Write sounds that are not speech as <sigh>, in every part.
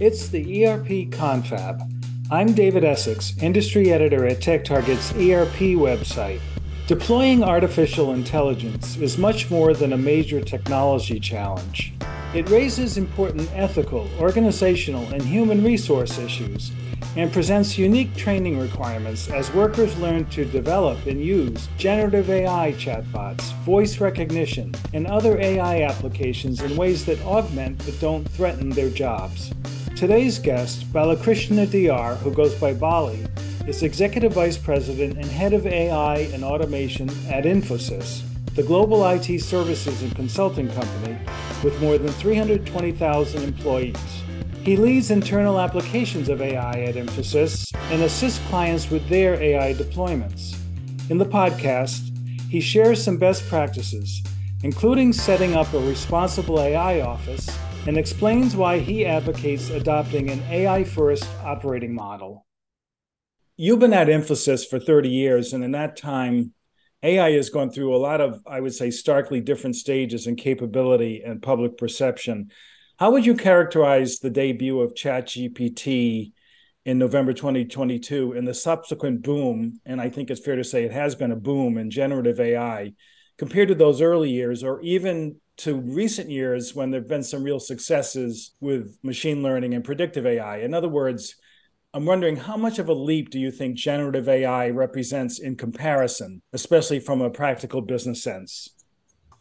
It's the ERP Confab. I'm David Essex, industry editor at TechTarget's ERP website. Deploying artificial intelligence is much more than a major technology challenge. It raises important ethical, organizational, and human resource issues and presents unique training requirements as workers learn to develop and use generative AI chatbots, voice recognition, and other AI applications in ways that augment but don't threaten their jobs. Today's guest, Balakrishna D.R., who goes by Bali, is Executive Vice President and Head of AI and Automation at Infosys, the global IT services and consulting company with more than 320,000 employees. He leads internal applications of AI at Infosys and assists clients with their AI deployments. In the podcast, he shares some best practices, including setting up a responsible AI office, and explains why he advocates adopting an AI first operating model. You've been at Infosys for 30 years, and in that time, AI has gone through a lot of, I would say, starkly different stages in capability and public perception. How would you characterize the debut of ChatGPT in November 2022 and the subsequent boom, and I think it's fair to say it has been a boom in generative AI compared to those early years or even to recent years when there have been some real successes with machine learning and predictive AI? In other words, I'm wondering how much of a leap do you think generative AI represents in comparison, especially from a practical business sense?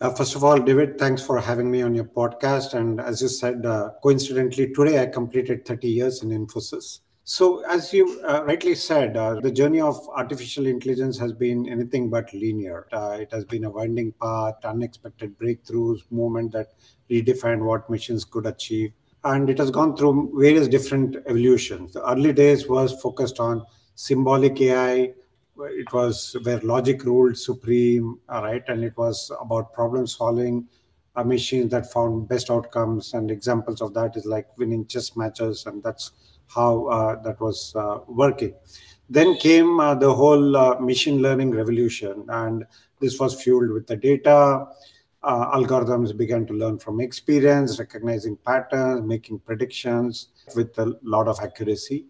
Uh, first of all, David, thanks for having me on your podcast. And as you said, uh, coincidentally, today I completed 30 years in Infosys. So, as you uh, rightly said, uh, the journey of artificial intelligence has been anything but linear. Uh, it has been a winding path, unexpected breakthroughs, movement that redefined what machines could achieve. And it has gone through various different evolutions. The early days was focused on symbolic AI, it was where logic ruled supreme, right? And it was about problem solving, a machine that found best outcomes. And examples of that is like winning chess matches, and that's how uh, that was uh, working. Then came uh, the whole uh, machine learning revolution, and this was fueled with the data. Uh, algorithms began to learn from experience, recognizing patterns, making predictions with a lot of accuracy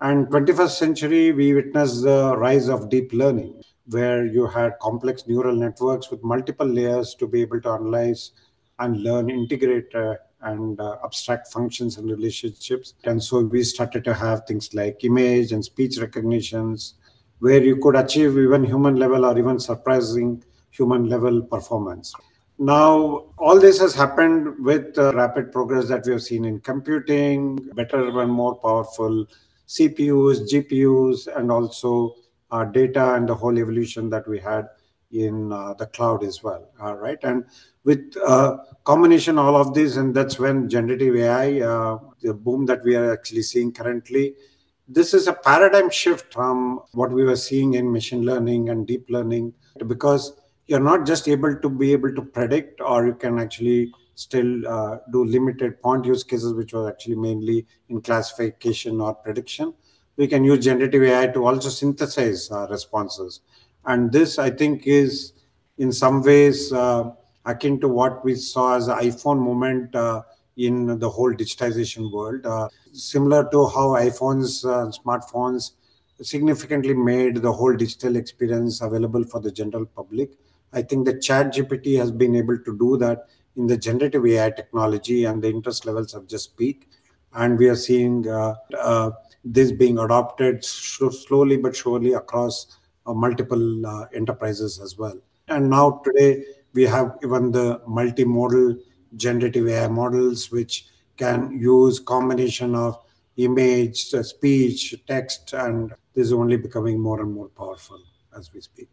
and 21st century, we witnessed the rise of deep learning, where you had complex neural networks with multiple layers to be able to analyze and learn, integrate, uh, and uh, abstract functions and relationships. And so we started to have things like image and speech recognitions, where you could achieve even human level or even surprising human level performance. Now, all this has happened with the rapid progress that we have seen in computing, better and more powerful CPUs, GPUs, and also uh, data and the whole evolution that we had in uh, the cloud as well. All right. And with uh, combination all of this, and that's when generative AI, uh, the boom that we are actually seeing currently, this is a paradigm shift from what we were seeing in machine learning and deep learning because you're not just able to be able to predict or you can actually still uh, do limited point use cases, which was actually mainly in classification or prediction. We can use generative AI to also synthesize uh, responses. And this, I think, is in some ways uh, akin to what we saw as the iPhone moment uh, in the whole digitization world. Uh, similar to how iPhones, uh, smartphones significantly made the whole digital experience available for the general public. I think that ChatGPT has been able to do that in the generative AI technology, and the interest levels have just peaked. And we are seeing uh, uh, this being adopted slowly but surely across multiple uh, enterprises as well. And now today we have even the multimodal generative AI models, which can use combination of image, uh, speech, text, and this is only becoming more and more powerful as we speak.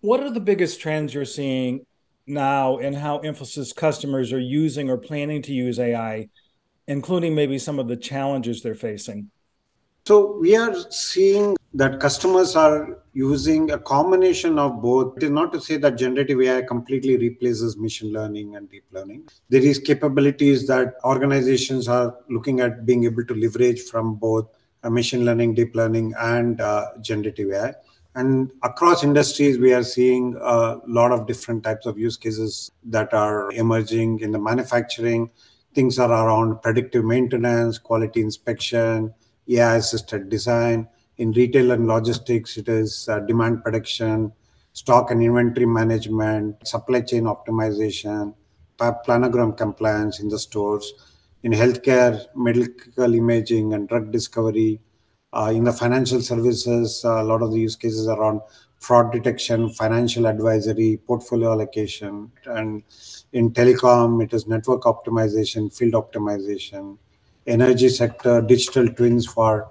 What are the biggest trends you're seeing now and how Infosys customers are using or planning to use AI, including maybe some of the challenges they're facing? So we are seeing that customers are using a combination of both. It is not to say that generative AI completely replaces machine learning and deep learning. There is capabilities that organizations are looking at being able to leverage from both machine learning, deep learning, and uh, generative AI. And across industries, we are seeing a lot of different types of use cases that are emerging in the manufacturing. things are around predictive maintenance, quality inspection, AI assisted design. In retail and logistics, it is uh, demand prediction, stock and inventory management, supply chain optimization, planogram compliance in the stores. In healthcare, medical imaging and drug discovery. Uh, in the financial services, uh, a lot of the use cases are around fraud detection, financial advisory, portfolio allocation, and in telecom, it is network optimization, field optimization, energy sector, digital twins for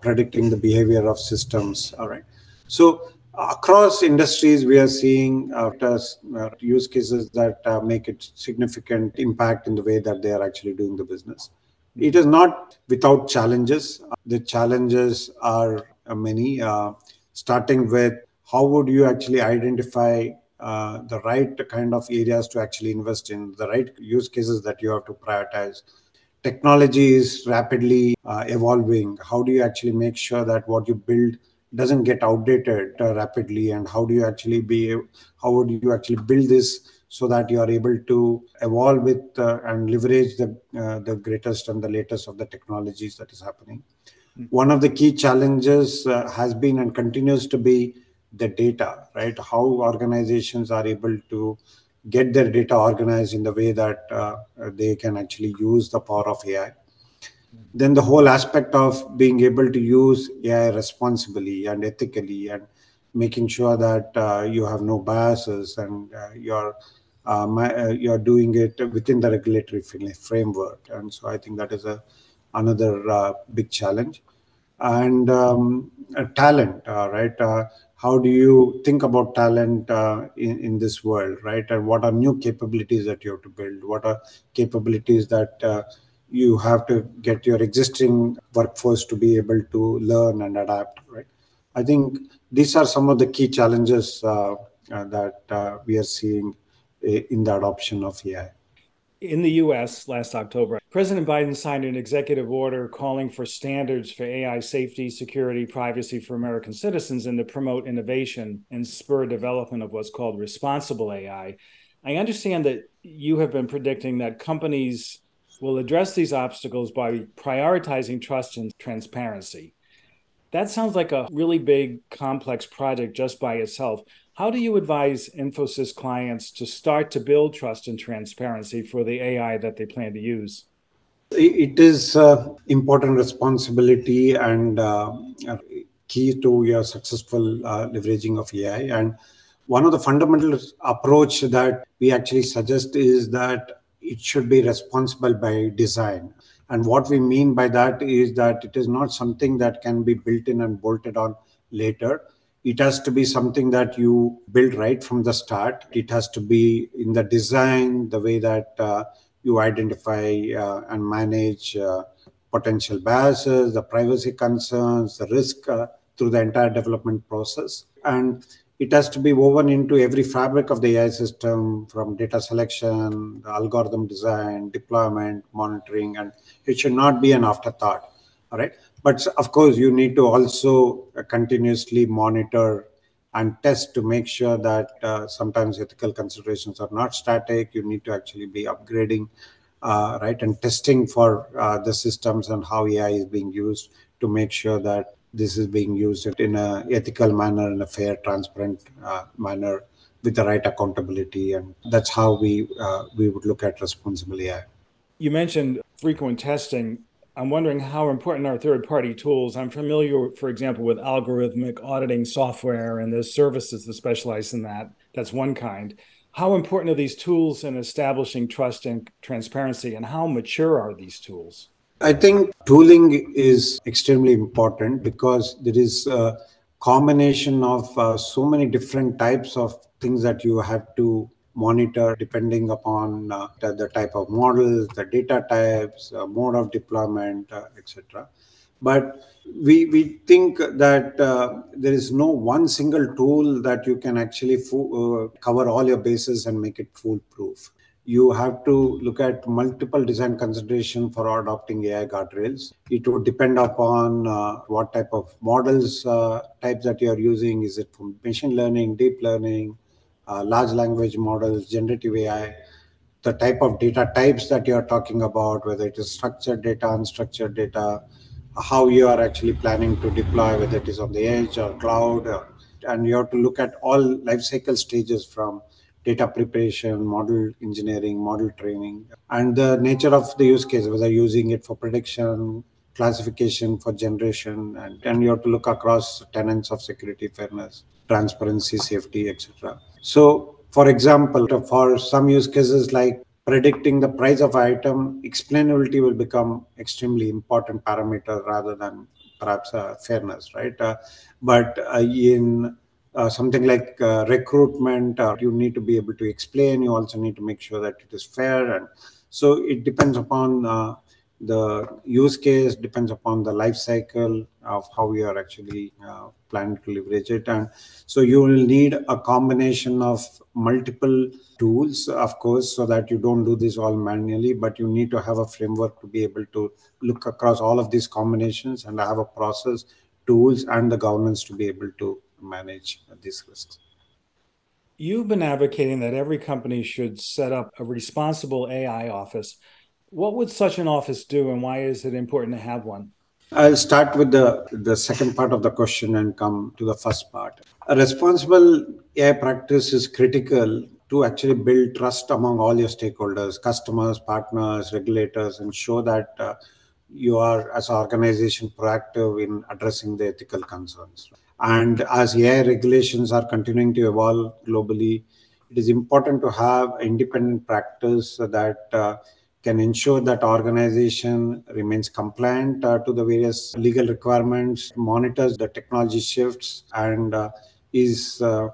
predicting the behavior of systems. All right. So across industries, we are seeing uh, uh use cases that uh, make it significant impact in the way that they are actually doing the business. It is not without challenges. The challenges are many, uh, starting with how would you actually identify uh, the right kind of areas to actually invest in, the right use cases that you have to prioritize. Technology is rapidly uh, evolving. How do you actually make sure that what you build doesn't get outdated uh, rapidly? And how do you actually be, how would you actually build this so that you are able to evolve with uh, and leverage the, uh, the greatest and the latest of the technologies that is happening? Mm-hmm. One of the key challenges uh, has been and continues to be the data, right? How organizations are able to get their data organized in the way that uh, they can actually use the power of AI. Then the whole aspect of being able to use AI responsibly and ethically and making sure that uh, you have no biases and uh, you're um, uh, you're doing it within the regulatory framework. And so I think that is a another uh, big challenge. And um, talent, uh, right? how do you think about talent uh, in, in this world right? And what are new capabilities that you have to build? What are capabilities that uh, you have to get your existing workforce to be able to learn and adapt right? I think these are some of the key challenges uh, uh that uh, we are seeing uh, in the adoption of ai in the US last October, President Biden signed an executive order calling for standards for AI safety, security, privacy for American citizens and to promote innovation and spur development of what's called responsible AI. I understand that you have been predicting that companies will address these obstacles by prioritizing trust and transparency. That sounds like a really big, complex project just by itself. How do you advise Infosys clients to start to build trust and transparency for the AI that they plan to use? It is uh, important responsibility and uh, key to your successful uh, leveraging of AI. And one of the fundamental approach that we actually suggest is that it should be responsible by design. And what we mean by that is that it is not something that can be built in and bolted on later it has to be something that you build right from the start it has to be in the design the way that uh, you identify uh, and manage uh, potential biases the privacy concerns the risk uh, through the entire development process. And it has to be woven into every fabric of the ai system from data selection algorithm design deployment monitoring and it should not be an afterthought all right? But of course, you need to also continuously monitor and test to make sure that uh, sometimes ethical considerations are not static. You need to actually be upgrading, uh, right, and testing for uh, the systems and how AI is being used to make sure that this is being used in an ethical manner, in a fair, transparent uh, manner, with the right accountability. And that's how we uh, we would look at responsible AI. You mentioned frequent testing. I'm wondering how important are third party tools? I'm familiar, for example, with algorithmic auditing software, and there's services that specialize in that. That's one kind. How important are these tools in establishing trust and transparency, and how mature are these tools? I think tooling is extremely important because there is a combination of uh, so many different types of things that you have to monitor depending upon uh, the, the, type of models, the data types, uh, mode of deployment, uh, etc. But we, we think that uh, there is no one single tool that you can actually fo- uh, cover all your bases and make it foolproof. You have to look at multiple design consideration for adopting AI guardrails. It would depend upon uh, what type of models types that you are using. Is it from machine learning, deep learning, uh, large language models, generative AI. the type of data types that you're talking about, whether it is structured data, unstructured data, how you are actually planning to deploy, whether it is on the edge or cloud. And you have to look at all life cycle stages from data preparation, model engineering, model training, and the nature of the use case, whether using it for prediction, classification, for generation, and, and you have to look across tenets of security, fairness, transparency, safety, etc. So, for example, for some use cases like predicting the price of item, explainability will become extremely important parameter rather than perhaps uh, fairness, right? Uh, but uh, in uh, something like uh, recruitment, uh, you need to be able to explain. You also need to make sure that it is fair, and so it depends upon the use case depends upon the life cycle of how we are actually uh, planning to leverage it. And so you will need a combination of multiple tools of course so that you don't do this all manually but you need to have a framework to be able to look across all of these combinations and have a process tools and the governance to be able to manage these risks. You've been advocating that every company should set up a responsible AI office what would such an office do, and why is it important to have one? I'll start with the, the second part of the question and come to the first part. A responsible AI practice is critical to actually build trust among all your stakeholders, customers, partners, regulators, and show that uh, you are, as an organization, proactive in addressing the ethical concerns. And as AI regulations are continuing to evolve globally, it is important to have independent practice that uh, can ensure that organization remains compliant uh, to the various legal requirements, monitors the technology shifts, and uh, is uh,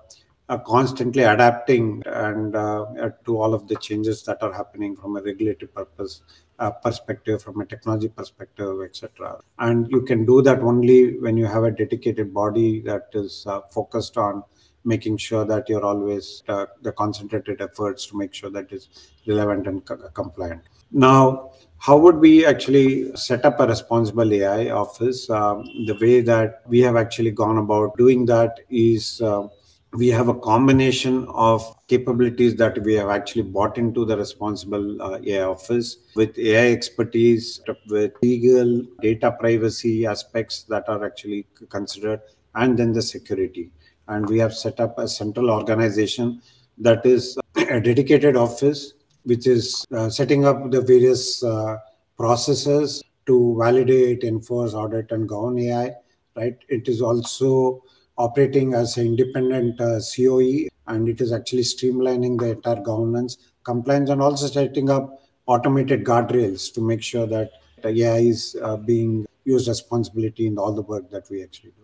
uh constantly adapting and uh, to all of the changes that are happening from a regulatory purpose uh, perspective, from a technology perspective, etc. And you can do that only when you have a dedicated body that is focused on making sure that you're always uh, the concentrated efforts to make sure that is relevant and co- compliant. Now, how would we actually set up a responsible AI office? Um, the way that we have actually gone about doing that is uh, we have a combination of capabilities that we have actually bought into the responsible uh, AI office with AI expertise, with legal data privacy aspects that are actually considered, and then the security. And we have set up a central organization that is a dedicated office which is uh, setting up the various uh, processes to validate, enforce, audit, and govern AI. Right. It is also operating as an independent uh, COE, and it is actually streamlining the entire governance, compliance, and also setting up automated guardrails to make sure that AI is uh, being used responsibility in all the work that we actually do.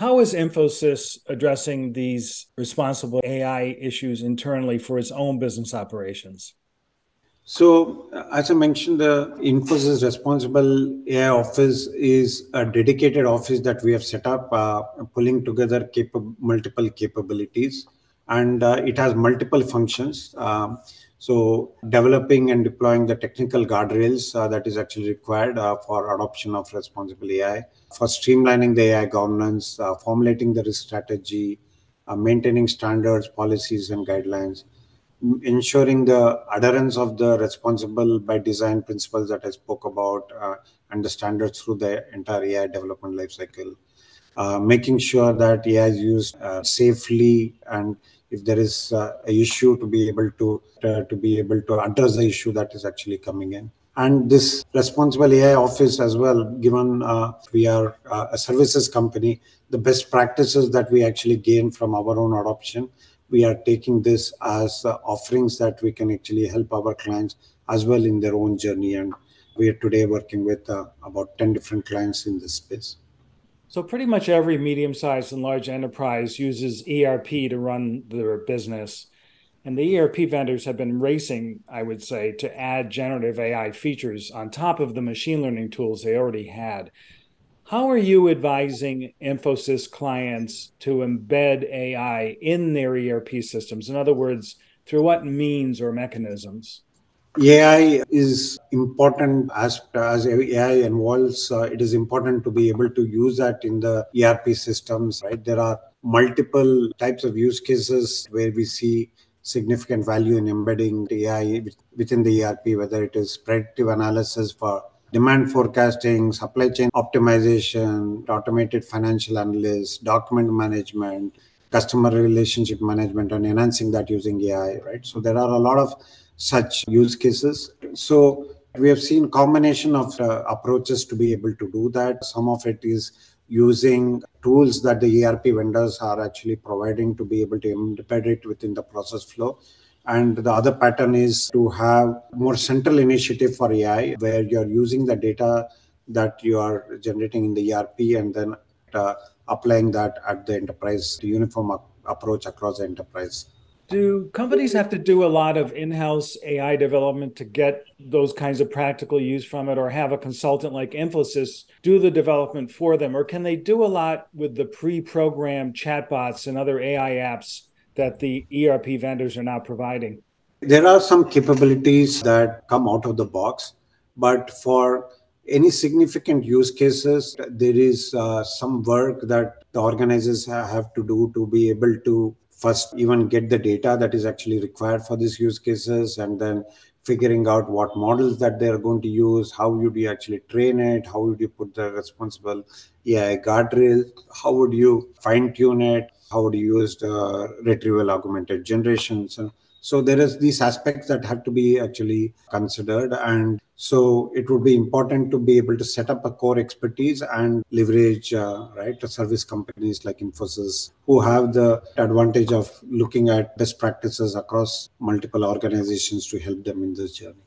How is Infosys addressing these responsible AI issues internally for its own business operations? So, as I mentioned, the Infosys Responsible AI Office is a dedicated office that we have set up, uh, pulling together capa- multiple capabilities, and uh, it has multiple functions. Um, so, developing and deploying the technical guardrails uh, that is actually required uh, for adoption of responsible AI, for streamlining the AI governance, uh, formulating the risk strategy, uh, maintaining standards, policies, and guidelines, ensuring the adherence of the responsible by design principles that I spoke about, uh, and the standards through the entire AI development lifecycle. Uh, making sure that AI is used safely and if there is uh, a issue to be able to uh, to be able to address the issue that is actually coming in. And this responsible ai office as well given uh, we are uh, a services company the best practices that we actually gain from our own adoption we are taking this as uh, offerings that we can actually help our clients as well in their own journey. And we are today working with uh, about 10 different clients in this space so pretty much every medium-sized and large enterprise uses ERP to run their business. And the ERP vendors have been racing, I would say, to add generative AI features on top of the machine learning tools they already had. How are you advising Infosys clients to embed AI in their ERP systems? In other words, through what means or mechanisms? AI is important as as AI involves. Uh, it is important to be able to use that in the ERP systems. Right, there are multiple types of use cases where we see significant value in embedding AI within the ERP, whether it is predictive analysis for demand forecasting, supply chain optimization, automated financial analysis, document management, customer relationship management, and enhancing that using AI, right? So there are a lot of such use cases. So we have seen combination of uh, approaches to be able to do that. Some of it is using tools that the ERP vendors are actually providing to be able to embed it within the process flow. And the other pattern is to have more central initiative for AI where you're using the data that you are generating in the ERP and then uh, applying that at the enterprise to uniform approach across the enterprise. Do companies have to do a lot of in house AI development to get those kinds of practical use from it, or have a consultant like Infosys do the development for them? Or can they do a lot with the pre programmed chatbots and other AI apps that the ERP vendors are now providing? There are some capabilities that come out of the box, but for any significant use cases, there is uh, some work that the organizers have to do to be able to first even get the data that is actually required for these use cases and then figuring out what models that they're going to use how would you actually train it how would you put the responsible ai guardrails how would you fine tune it how would you use the retrieval augmented generation so so there is these aspects that have to be actually considered. And so it would be important to be able to set up a core expertise and leverage uh, right service companies like infosys who have the advantage of looking at best practices across multiple organizations to help them in this journey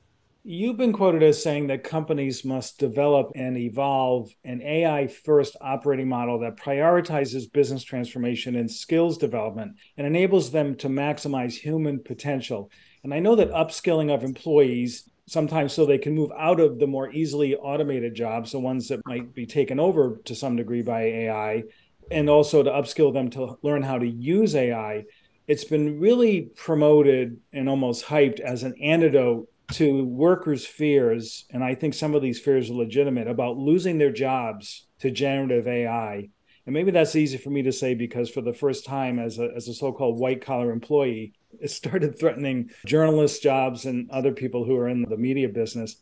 You've been quoted as saying that companies must develop and evolve an AI first operating model that prioritizes business transformation and skills development and enables them to maximize human potential. And I know that upskilling of employees, sometimes so they can move out of the more easily automated jobs, the ones that might be taken over to some degree by AI, and also to upskill them to learn how to use AI. It's been really promoted and almost hyped as an antidote to workers' fears, and I think some of these fears are legitimate, about losing their jobs to generative AI. And maybe that's easy for me to say because for the first time as a, as a so-called white collar employee, it started threatening journalists' jobs and other people who are in the media business.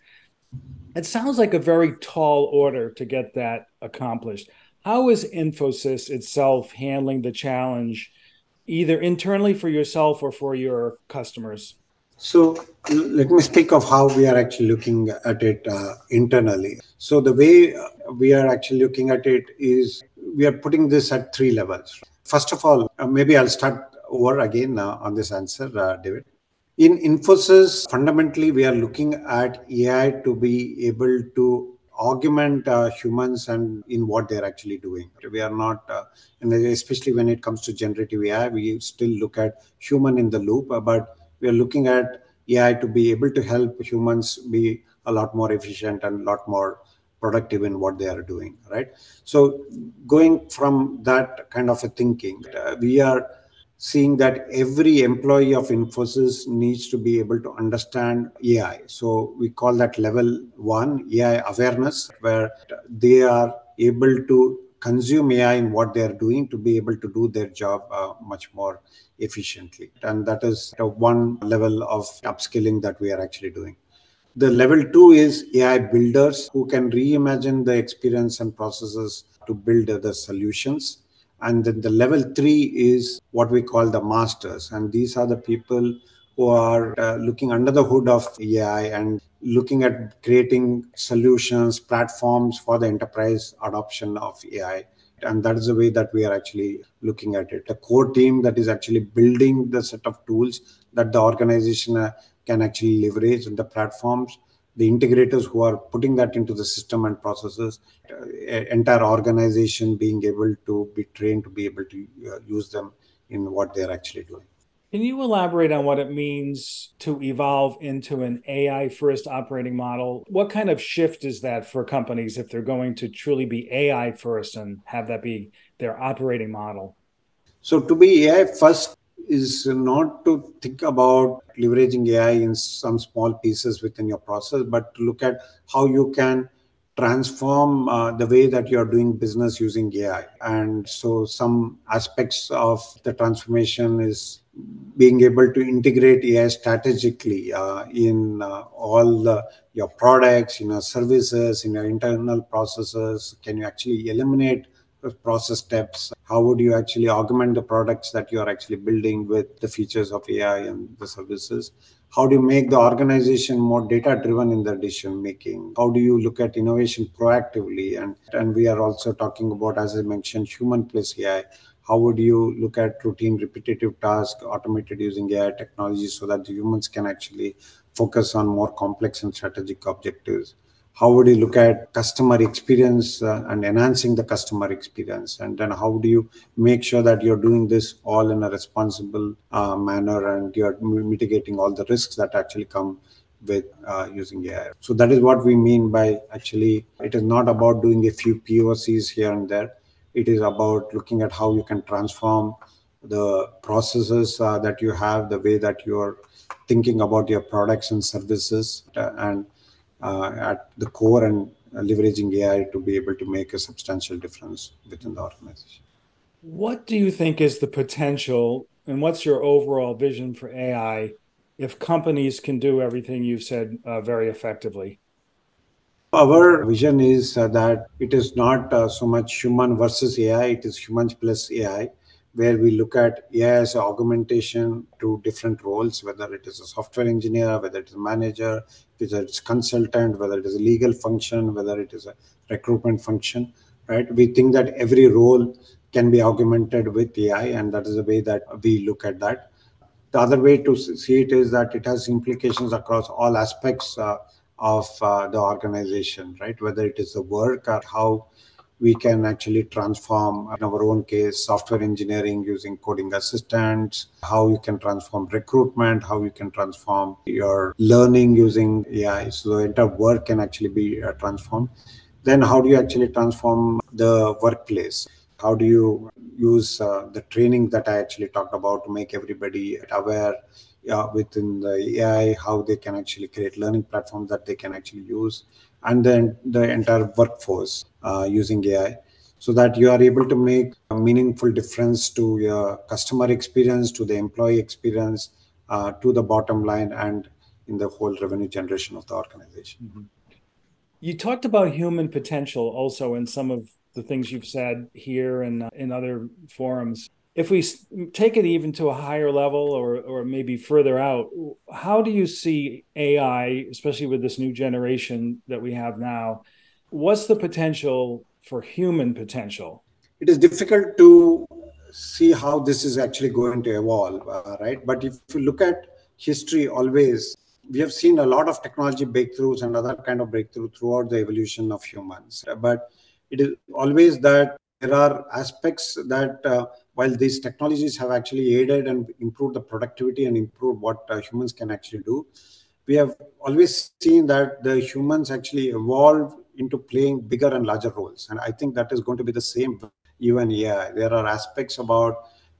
It sounds like a very tall order to get that accomplished. How is Infosys itself handling the challenge, either internally for yourself or for your customers? So let me speak of how we are actually looking at it uh, internally. So the way we are actually looking at it is we are putting this at three levels. First of all, uh, maybe I'll start over again uh, on this answer, uh, David. In Infosys, fundamentally, we are looking at AI to be able to augment uh, humans and in what they're actually doing. We are not, uh, and especially when it comes to generative AI, we still look at human in the loop, but we are looking at AI to be able to help humans be a lot more efficient and a lot more productive in what they are doing, right? So, going from that kind of a thinking, uh, we are seeing that every employee of Infosys needs to be able to understand AI. So, we call that level one AI awareness, where they are able to consume AI in what they are doing to be able to do their job uh, much more efficiently. And that is one level of upskilling that we are actually doing. The level two is AI builders who can reimagine the experience and processes to build the solutions. And then the level three is what we call the masters. And these are the people who are uh, looking under the hood of AI and looking at creating solutions, platforms for the enterprise adoption of AI. And that is the way that we are actually looking at it. A core team that is actually building the set of tools that the organization uh, can actually leverage and the platforms, the integrators who are putting that into the system and processes, uh, entire organization being able to be trained to be able to uh, use them in what they're actually doing. Can you elaborate on what it means to evolve into an AI first operating model? What kind of shift is that for companies if they're going to truly be AI first and have that be their operating model? So, to be AI first is not to think about leveraging AI in some small pieces within your process, but to look at how you can transform uh, the way that you're doing business using AI. And so some aspects of the transformation is being able to integrate AI strategically uh, in uh, all the, your products, in your services, in your internal processes. Can you actually eliminate process steps? How would you actually augment the products that you are actually building with the features of AI and the services? How do you make the organization more data driven in the decision making? How do you look at innovation proactively? And, and we are also talking about, as I mentioned, human plus AI. How would you look at routine repetitive tasks automated using AI technology so that the humans can actually focus on more complex and strategic objectives? how would you look at customer experience uh, and enhancing the customer experience and then how do you make sure that you're doing this all in a responsible uh, manner and you're mitigating all the risks that actually come with uh, using AI. So that is what we mean by actually, it is not about doing a few POCs here and there. It is about looking at how you can transform the processes uh, that you have, the way that you're thinking about your products and services, uh, and uh, at the core and leveraging AI to be able to make a substantial difference within the organization. What do you think is the potential, and what's your overall vision for AI if companies can do everything you've said uh, very effectively? Our vision is uh, that it is not uh, so much human versus AI, it is humans plus AI where we look at AI as augmentation to different roles, whether it is a software engineer, whether it is a manager, whether it's a consultant, whether it is a legal function, whether it is a recruitment function, right? We think that every role can be augmented with AI, and that is the way that we look at that. The other way to see it is that it has implications across all aspects uh, of uh, the organization, right? Whether it is the work or how we can actually transform in our own case software engineering using coding assistants how you can transform recruitment how you can transform your learning using ai so the entire work can actually be uh, transformed. Then how do you actually transform the workplace? How do you use uh, the training that i actually talked about to make everybody aware uh, within the ai how they can actually create learning platforms that they can actually use and then the entire workforce uh, using AI so that you are able to make a meaningful difference to your customer experience, to the employee experience, uh, to the bottom line, and in the whole revenue generation of the organization. Mm-hmm. You talked about human potential also in some of the things you've said here and uh, in other forums if we take it even to a higher level or or maybe further out how do you see ai especially with this new generation that we have now what's the potential for human potential? It is difficult to see how this is actually going to evolve uh, right? But if you look at history always we have seen a lot of technology breakthroughs and other kind of breakthrough throughout the evolution of humans. But it is always that there are aspects that uh, while these technologies have actually aided and improved the productivity and improved what uh, humans can actually do, we have always seen that the humans actually evolve into playing bigger and larger roles. And I think that is going to be the same even AI. There are aspects about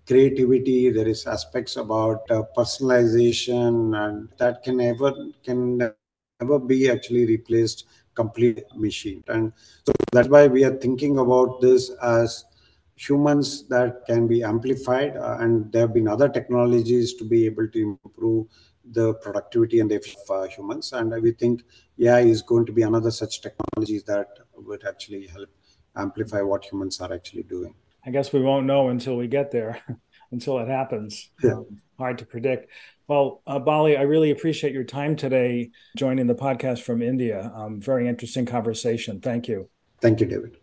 creativity, there is aspects about uh, personalization, and that can never can never be actually replaced complete machine. And so that's why we are thinking about this as humans that can be amplified uh, and there have been other technologies to be able to improve the productivity and the of uh, humans. And we think ai is going to be another such technologies that would actually help amplify what humans are actually doing. I guess we won't know until we get there <laughs> until it happens. Yeah. Um, hard to predict. Well uh, bali i really appreciate your time today joining the podcast from india. Um, very interesting conversation. Thank you. Thank you david